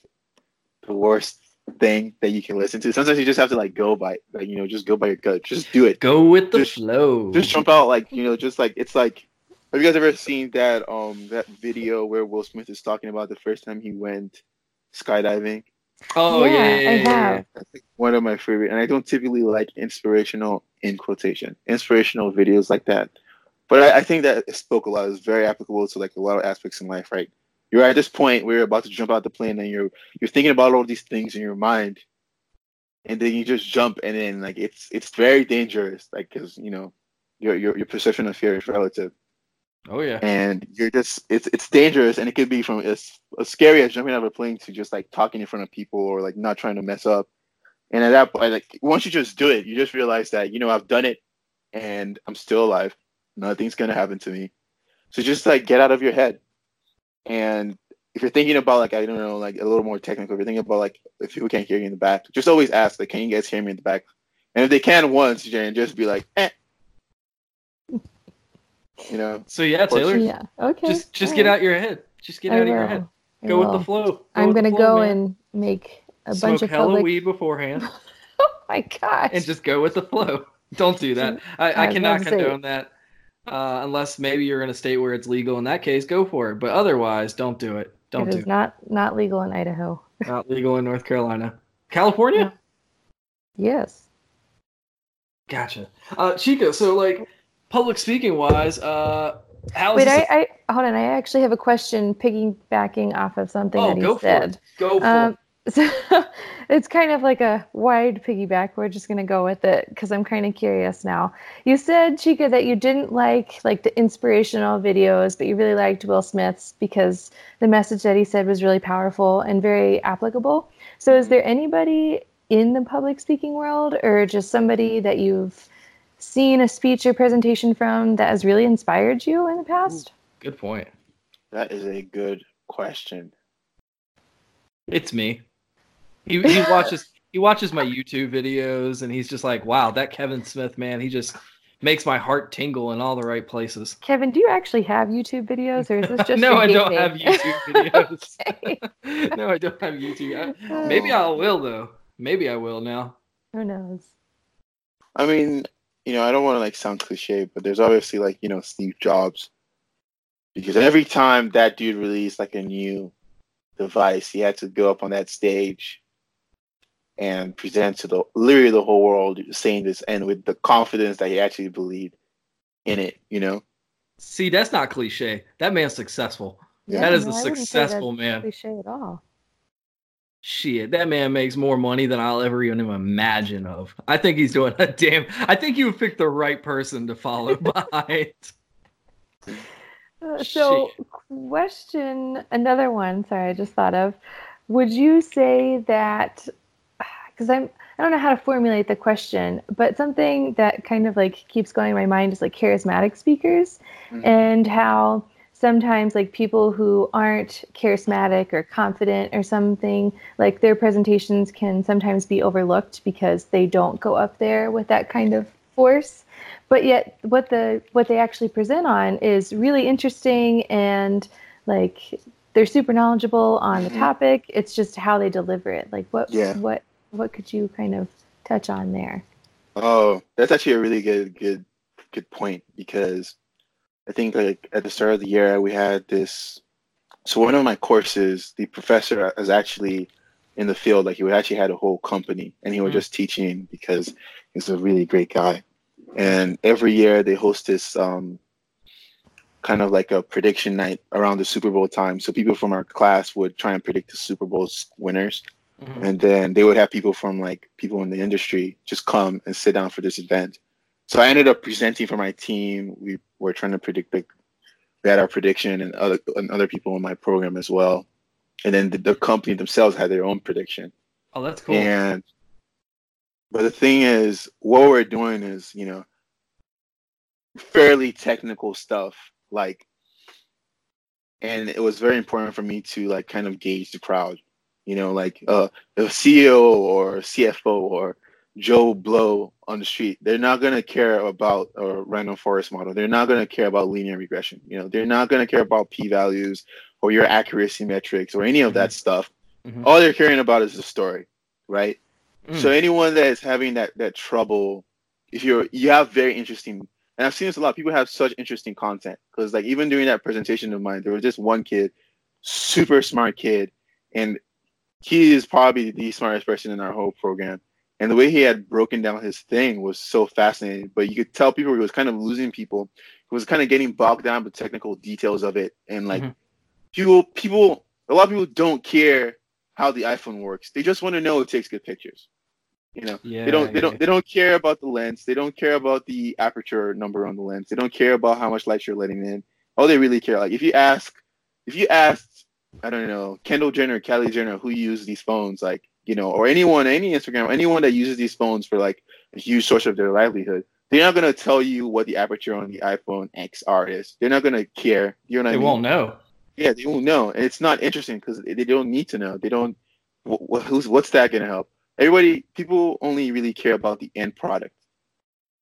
the worst thing that you can listen to. Sometimes you just have to like go by like you know, just go by your gut. Just do it. Go with the just, flow. Just jump out like, you know, just like it's like have you guys ever seen that um that video where Will Smith is talking about the first time he went skydiving? Oh yeah, yeah, yeah I have. That's like one of my favorite, and I don't typically like inspirational in quotation inspirational videos like that, but I, I think that it spoke a lot. It's very applicable to like a lot of aspects in life, right? You're at this point where you're about to jump out the plane, and you're you're thinking about all these things in your mind, and then you just jump, and then like it's it's very dangerous, like because you know your your your perception of fear is relative. Oh yeah. And you're just it's it's dangerous and it could be from as, as scary as jumping out of a plane to just like talking in front of people or like not trying to mess up. And at that point, like once you just do it, you just realize that, you know, I've done it and I'm still alive. Nothing's gonna happen to me. So just like get out of your head. And if you're thinking about like I don't know, like a little more technical, if you're thinking about like if people can't hear you in the back, just always ask like, can you guys hear me in the back? And if they can once, Jan, just be like, eh, you know. So yeah, Taylor. Yeah. Okay. Just just get out your head. Just get I out will. of your head. Go with the flow. Go I'm gonna flow, go man. and make a Smoke bunch of hella public... weed beforehand. oh my gosh. And just go with the flow. Don't do that. I, I, I cannot condone that. Uh, unless maybe you're in a state where it's legal. In that case, go for it. But otherwise, don't do it. Don't it do is not not legal in Idaho. not legal in North Carolina. California? Yes. Gotcha. Uh, Chica, so like public speaking wise, uh, how Wait, I, I hold on. I actually have a question piggybacking off of something oh, that he go said. For it. Go for um, it. So it's kind of like a wide piggyback. We're just gonna go with it because I'm kind of curious now. You said Chica that you didn't like like the inspirational videos, but you really liked Will Smith's because the message that he said was really powerful and very applicable. So, is mm-hmm. there anybody in the public speaking world, or just somebody that you've seen a speech or presentation from that has really inspired you in the past? Good point. That is a good question. It's me. He, he watches he watches my YouTube videos and he's just like, "Wow, that Kevin Smith man, he just makes my heart tingle in all the right places." Kevin, do you actually have YouTube videos, or is this just no? I don't have YouTube videos. no, I don't have YouTube. I, maybe I oh. will though. Maybe I will now. Who knows? I mean, you know, I don't want to like sound cliche, but there's obviously like, you know, Steve Jobs. Because every time that dude released like a new device, he had to go up on that stage and present to the literally the whole world saying this and with the confidence that he actually believed in it, you know? See, that's not cliche. That man's successful. Yeah, that is a successful man. Cliche at all. Shit, that man makes more money than I'll ever even imagine of. I think he's doing a damn. I think you picked the right person to follow behind. Uh, so, Shit. question another one. Sorry, I just thought of. Would you say that? Because I'm, I don't know how to formulate the question, but something that kind of like keeps going in my mind is like charismatic speakers, mm-hmm. and how sometimes like people who aren't charismatic or confident or something like their presentations can sometimes be overlooked because they don't go up there with that kind of force but yet what the what they actually present on is really interesting and like they're super knowledgeable on the mm-hmm. topic. It's just how they deliver it. Like what yeah. what what could you kind of touch on there? Oh, that's actually a really good good good point because I think like at the start of the year we had this so one of my courses, the professor is actually in the field, like he actually had a whole company and he was mm-hmm. just teaching because he's a really great guy. And every year they host this um, kind of like a prediction night around the Super Bowl time. So people from our class would try and predict the Super Bowl winners. Mm-hmm. And then they would have people from like people in the industry just come and sit down for this event. So I ended up presenting for my team. We were trying to predict the we had our prediction and other and other people in my program as well. And then the, the company themselves had their own prediction. Oh, that's cool. And but the thing is, what we're doing is, you know, fairly technical stuff. Like, and it was very important for me to like kind of gauge the crowd. You know, like uh, a CEO or CFO or Joe Blow on the street. They're not going to care about a random forest model. They're not going to care about linear regression. You know, they're not going to care about p values or your accuracy metrics or any of that mm-hmm. stuff. Mm-hmm. All they're caring about is the story, right? Mm. So anyone that is having that that trouble, if you're you have very interesting, and I've seen this a lot. People have such interesting content because like even during that presentation of mine, there was just one kid, super smart kid, and he is probably the smartest person in our whole program and the way he had broken down his thing was so fascinating. But you could tell people he was kind of losing people. He was kind of getting bogged down with technical details of it, and like mm-hmm. people, people, a lot of people don't care how the iPhone works. They just want to know it takes good pictures. You know, yeah, they don't, they don't, they don't care about the lens. They don't care about the aperture number on the lens. They don't care about how much light you're letting in. All they really care, like if you ask, if you asked, I don't know, Kendall Jenner, Kylie Jenner, who use these phones, like you know, or anyone, any Instagram, anyone that uses these phones for like a huge source of their livelihood, they're not gonna tell you what the aperture on the iPhone XR is. They're not gonna care. You know what they I mean? won't know. Yeah, they won't know, and it's not interesting because they don't need to know. They don't. who's what's that gonna help? Everybody, people only really care about the end product.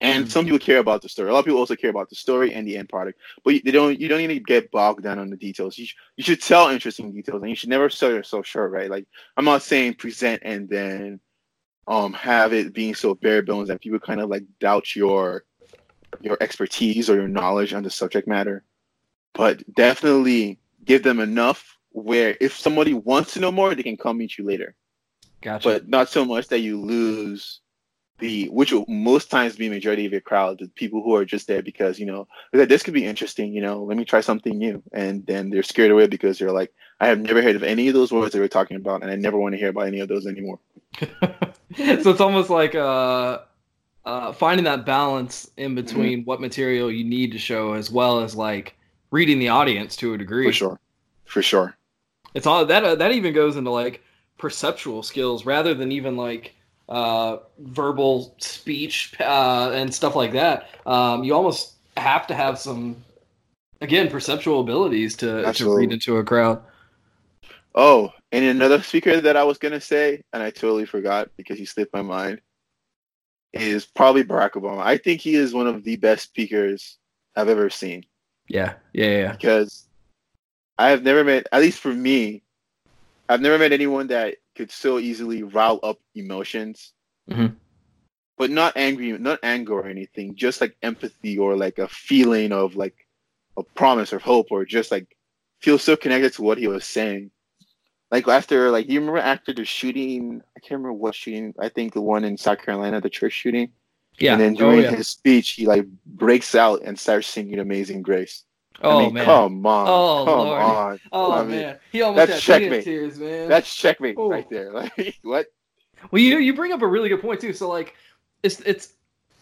And mm-hmm. some people care about the story. A lot of people also care about the story and the end product. But they don't. You don't need to get bogged down on the details. You, sh- you should tell interesting details, and you should never sell yourself short, right? Like I'm not saying present and then um have it being so bare bones that people kind of like doubt your your expertise or your knowledge on the subject matter. But definitely give them enough where if somebody wants to know more, they can come meet you later. Gotcha. But not so much that you lose the which will most times be majority of your crowd, the people who are just there because you know that this could be interesting. You know, let me try something new, and then they're scared away because they're like, I have never heard of any of those words they were talking about, and I never want to hear about any of those anymore. so it's almost like uh, uh, finding that balance in mm-hmm. between mm-hmm. what material you need to show, as well as like reading the audience to a degree. For sure, for sure. It's all that uh, that even goes into like perceptual skills rather than even like uh, verbal speech uh, and stuff like that. Um, you almost have to have some, again, perceptual abilities to, to read into a crowd. Oh, and another speaker that I was gonna say, and I totally forgot because he slipped my mind, is probably Barack Obama. I think he is one of the best speakers I've ever seen. Yeah, yeah, yeah. Because I have never met, at least for me, I've never met anyone that could so easily rile up emotions, mm-hmm. but not angry, not anger or anything. Just like empathy or like a feeling of like a promise or hope, or just like feel so connected to what he was saying. Like after, like you remember after the shooting, I can't remember what shooting. I think the one in South Carolina, the church shooting. Yeah. And then during oh, yeah. his speech, he like breaks out and starts singing "Amazing Grace." Oh I mean, man! Come on! Oh come Lord. on! Oh I mean, man! He almost that's checkmate. tears, man. That's checkmate Ooh. right there. Like what? Well, you you bring up a really good point too. So like, it's it's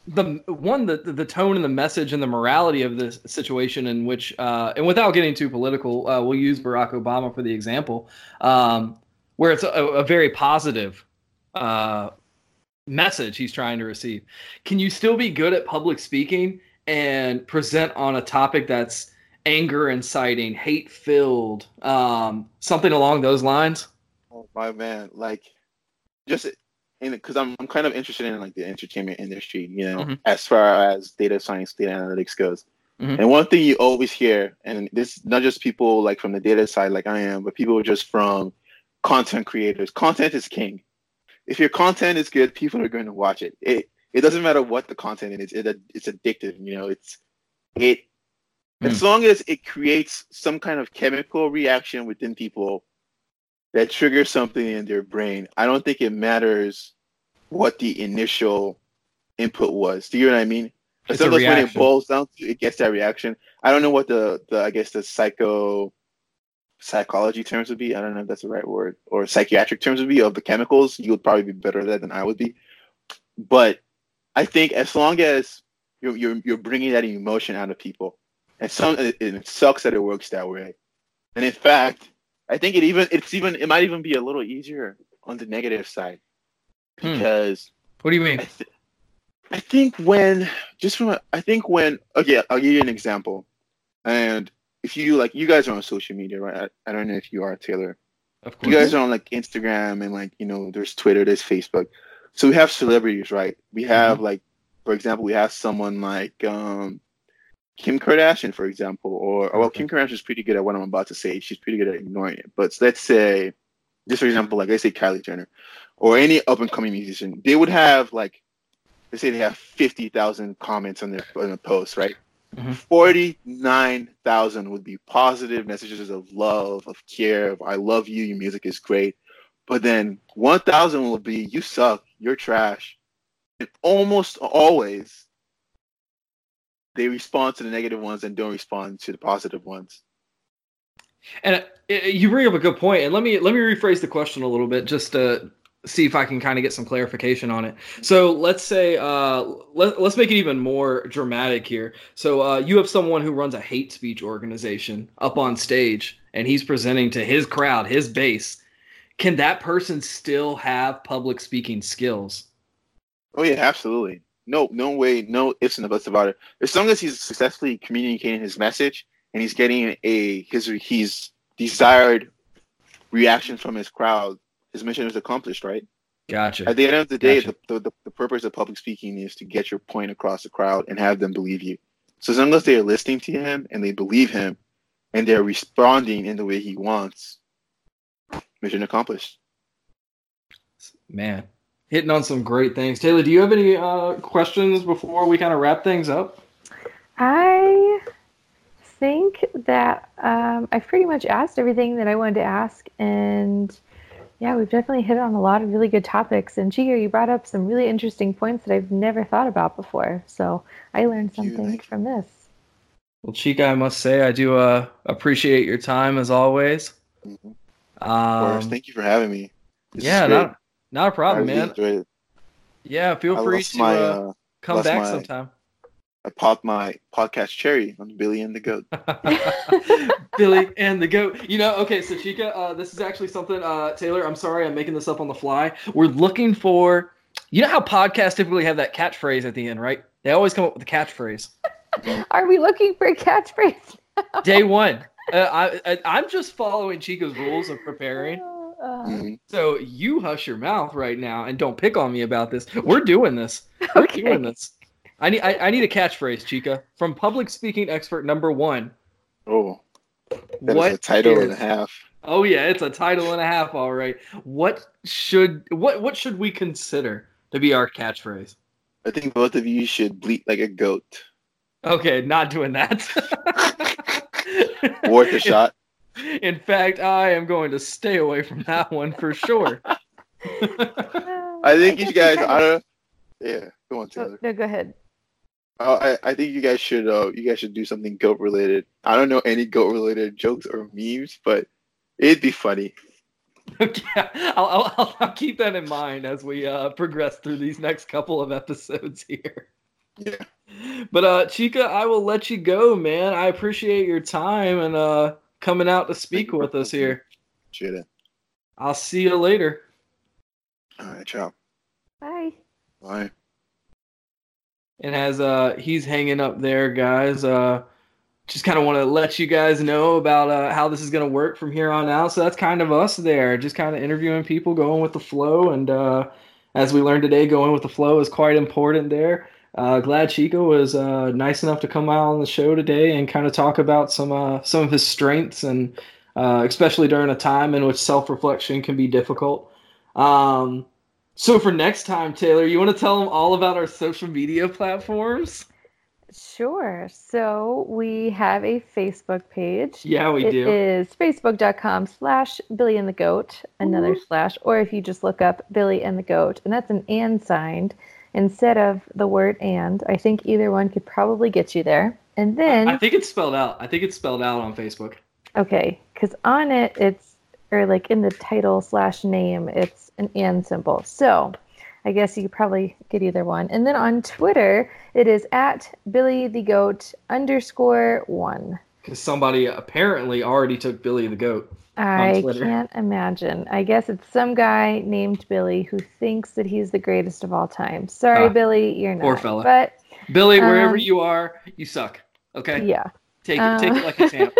the one the the tone and the message and the morality of this situation in which uh, and without getting too political, uh, we'll use Barack Obama for the example, um, where it's a, a very positive uh, message he's trying to receive. Can you still be good at public speaking and present on a topic that's anger inciting, hate filled, um, something along those lines? Oh my man, like just because I'm I'm kind of interested in like the entertainment industry, you know, mm-hmm. as far as data science, data analytics goes. Mm-hmm. And one thing you always hear, and this not just people like from the data side like I am, but people just from content creators. Content is king. If your content is good, people are going to watch it. It it doesn't matter what the content is. It, it's addictive. You know, it's it mm. as long as it creates some kind of chemical reaction within people that triggers something in their brain. I don't think it matters what the initial input was. Do you know what I mean? As long as when it boils down to it gets that reaction. I don't know what the, the I guess the psycho psychology terms would be. I don't know if that's the right word or psychiatric terms would be of the chemicals. You would probably be better at that than I would be. But I think as long as you're you're, you're bringing that emotion out of people, and some it, it sucks that it works that way. And in fact, I think it even it's even it might even be a little easier on the negative side hmm. because. Hmm. What do you mean? I, th- I think when just from a, I think when okay, I'll give you an example. And if you like, you guys are on social media, right? I, I don't know if you are, Taylor. Of course. You guys are on like Instagram and like you know, there's Twitter, there's Facebook. So we have celebrities, right? We have mm-hmm. like, for example, we have someone like um, Kim Kardashian, for example, or well, Kim Kardashian is pretty good at what I'm about to say. She's pretty good at ignoring it. But let's say, just for example, like let's say Kylie Jenner, or any up and coming musician, they would have like let's say they have 50,000 comments on their on a post, right? Mm-hmm. 49,000 would be positive messages of love, of care, of I love you, your music is great. But then 1,000 will be you suck, you're trash. And almost always they respond to the negative ones and don't respond to the positive ones. And uh, you bring up a good point. and let me let me rephrase the question a little bit, just to see if I can kind of get some clarification on it. So let's say uh, let, let's make it even more dramatic here. So uh, you have someone who runs a hate speech organization up on stage, and he's presenting to his crowd, his base. Can that person still have public speaking skills? Oh yeah, absolutely. No, no way, no ifs and buts about it. As long as he's successfully communicating his message and he's getting a his his desired reaction from his crowd, his mission is accomplished, right? Gotcha. At the end of the day, gotcha. the, the, the purpose of public speaking is to get your point across the crowd and have them believe you. So as long as they are listening to him and they believe him and they're responding in the way he wants, mission accomplished. Man, hitting on some great things. Taylor, do you have any uh, questions before we kind of wrap things up? I think that um, I've pretty much asked everything that I wanted to ask, and yeah, we've definitely hit on a lot of really good topics. And Chico, you brought up some really interesting points that I've never thought about before. So I learned something from this. Well, Chica, I must say I do uh, appreciate your time as always. Mm-hmm. Um, thank you for having me. This yeah, not not a problem, man. Yeah, feel free to my, uh, uh, come back my, sometime. I popped my podcast cherry on Billy and the Goat. Billy and the Goat. You know, okay, so Chica, uh, this is actually something, uh, Taylor, I'm sorry, I'm making this up on the fly. We're looking for, you know how podcasts typically have that catchphrase at the end, right? They always come up with a catchphrase. Are we looking for a catchphrase? Day one. Uh, I, I, am just following Chico's rules of preparing. Uh, mm-hmm. So you hush your mouth right now and don't pick on me about this. We're doing this. We're okay. doing this. I need I, I, need a catchphrase, Chica, from public speaking expert number one. Oh, what a title is, and a half. Oh yeah, it's a title and a half. All right. What should what what should we consider to be our catchphrase? I think both of you should bleat like a goat. Okay, not doing that. Worth a shot. In fact, I am going to stay away from that one for sure. I think you guys. I don't. Yeah, go on, oh, Taylor. Oh, no, go ahead. Uh, I, I think you guys should uh, you guys should do something goat related. I don't know any goat related jokes or memes, but it'd be funny. yeah, I'll, I'll, I'll, keep that in mind as we uh, progress through these next couple of episodes here. Yeah. But uh, Chica, I will let you go, man. I appreciate your time and uh, coming out to speak with us here. Appreciate it. I'll see you later. All right, ciao. Bye. Bye and as uh he's hanging up there, guys. Uh, just kind of want to let you guys know about uh, how this is going to work from here on out. So that's kind of us there, just kind of interviewing people, going with the flow, and uh, as we learned today, going with the flow is quite important there. Uh, glad Chico was uh, nice enough to come out on the show today and kind of talk about some uh, some of his strengths and uh, especially during a time in which self reflection can be difficult. Um, so for next time, Taylor, you want to tell them all about our social media platforms? Sure. So we have a Facebook page. Yeah, we it do. It is facebook.com slash Billy and the Goat, another Ooh. slash, or if you just look up Billy and the Goat, and that's an and signed instead of the word and. I think either one could probably get you there. And then I think it's spelled out. I think it's spelled out on Facebook. Okay, because on it it's or like in the title slash name, it's an and symbol. So I guess you could probably get either one. And then on Twitter, it is at Billy the Goat underscore one. Because somebody apparently already took Billy the Goat. I can't imagine. I guess it's some guy named Billy who thinks that he's the greatest of all time. Sorry, uh, Billy, you're not. Poor fella. But Billy, wherever um, you are, you suck. Okay. Yeah. Take it. take it like a champ.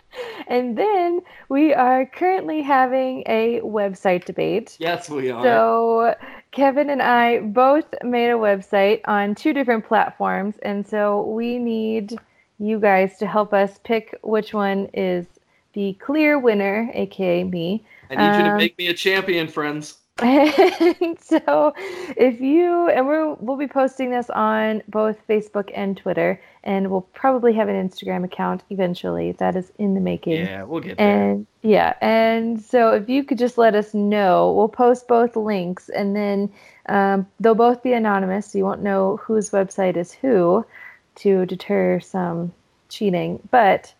and then we are currently having a website debate. Yes, we are. So Kevin and I both made a website on two different platforms, and so we need you guys to help us pick which one is the clear winner, aka me. I need um, you to um, make me a champion, friends. and so if you and we're we'll be posting this on both Facebook and Twitter and we'll probably have an Instagram account eventually that is in the making. Yeah, we'll get there. And yeah, and so if you could just let us know, we'll post both links and then um, they'll both be anonymous, so you won't know whose website is who to deter some cheating. But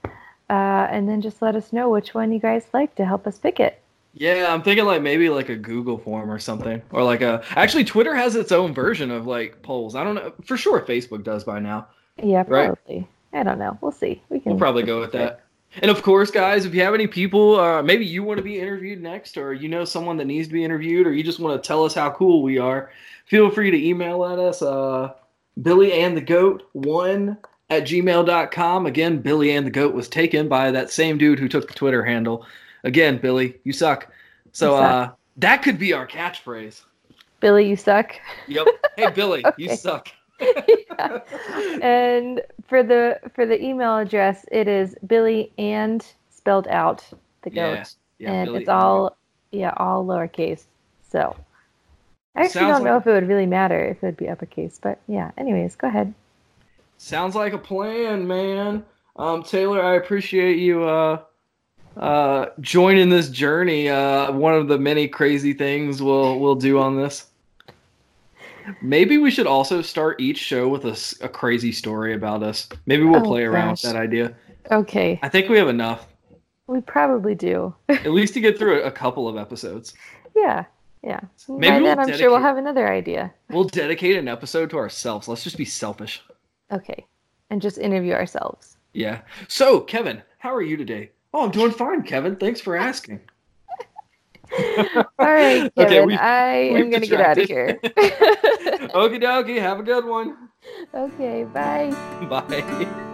uh, and then just let us know which one you guys like to help us pick it. Yeah, I'm thinking like maybe like a Google form or something, or like a. Actually, Twitter has its own version of like polls. I don't know for sure. Facebook does by now. Yeah, probably. Right? I don't know. We'll see. We can. We'll probably go with that. And of course, guys, if you have any people, uh, maybe you want to be interviewed next, or you know someone that needs to be interviewed, or you just want to tell us how cool we are, feel free to email at us. Uh, Billy and the Goat one at gmail.com. Again, Billy and the Goat was taken by that same dude who took the Twitter handle. Again, Billy, you suck. So you suck. uh that could be our catchphrase. Billy, you suck. Yep. Hey Billy, okay. you suck. yeah. And for the for the email address, it is Billy and spelled out the goat. Yeah. yeah and Billy it's all yeah, all lowercase. So I actually Sounds don't know like... if it would really matter if it would be uppercase, but yeah. Anyways, go ahead. Sounds like a plan, man. Um, Taylor, I appreciate you uh, uh, joining this journey. Uh, one of the many crazy things we'll we'll do on this. Maybe we should also start each show with a, a crazy story about us. Maybe we'll oh, play around with that idea. Okay. I think we have enough. We probably do. At least to get through a couple of episodes. Yeah. Yeah. Maybe By we'll then, I'm dedicate, sure we'll have another idea. We'll dedicate an episode to ourselves. Let's just be selfish. Okay. And just interview ourselves. Yeah. So, Kevin, how are you today? Oh, I'm doing fine, Kevin. Thanks for asking. All right, Kevin. Okay, we, I am going to get out of here. Okie dokie. Have a good one. Okay, bye. Bye.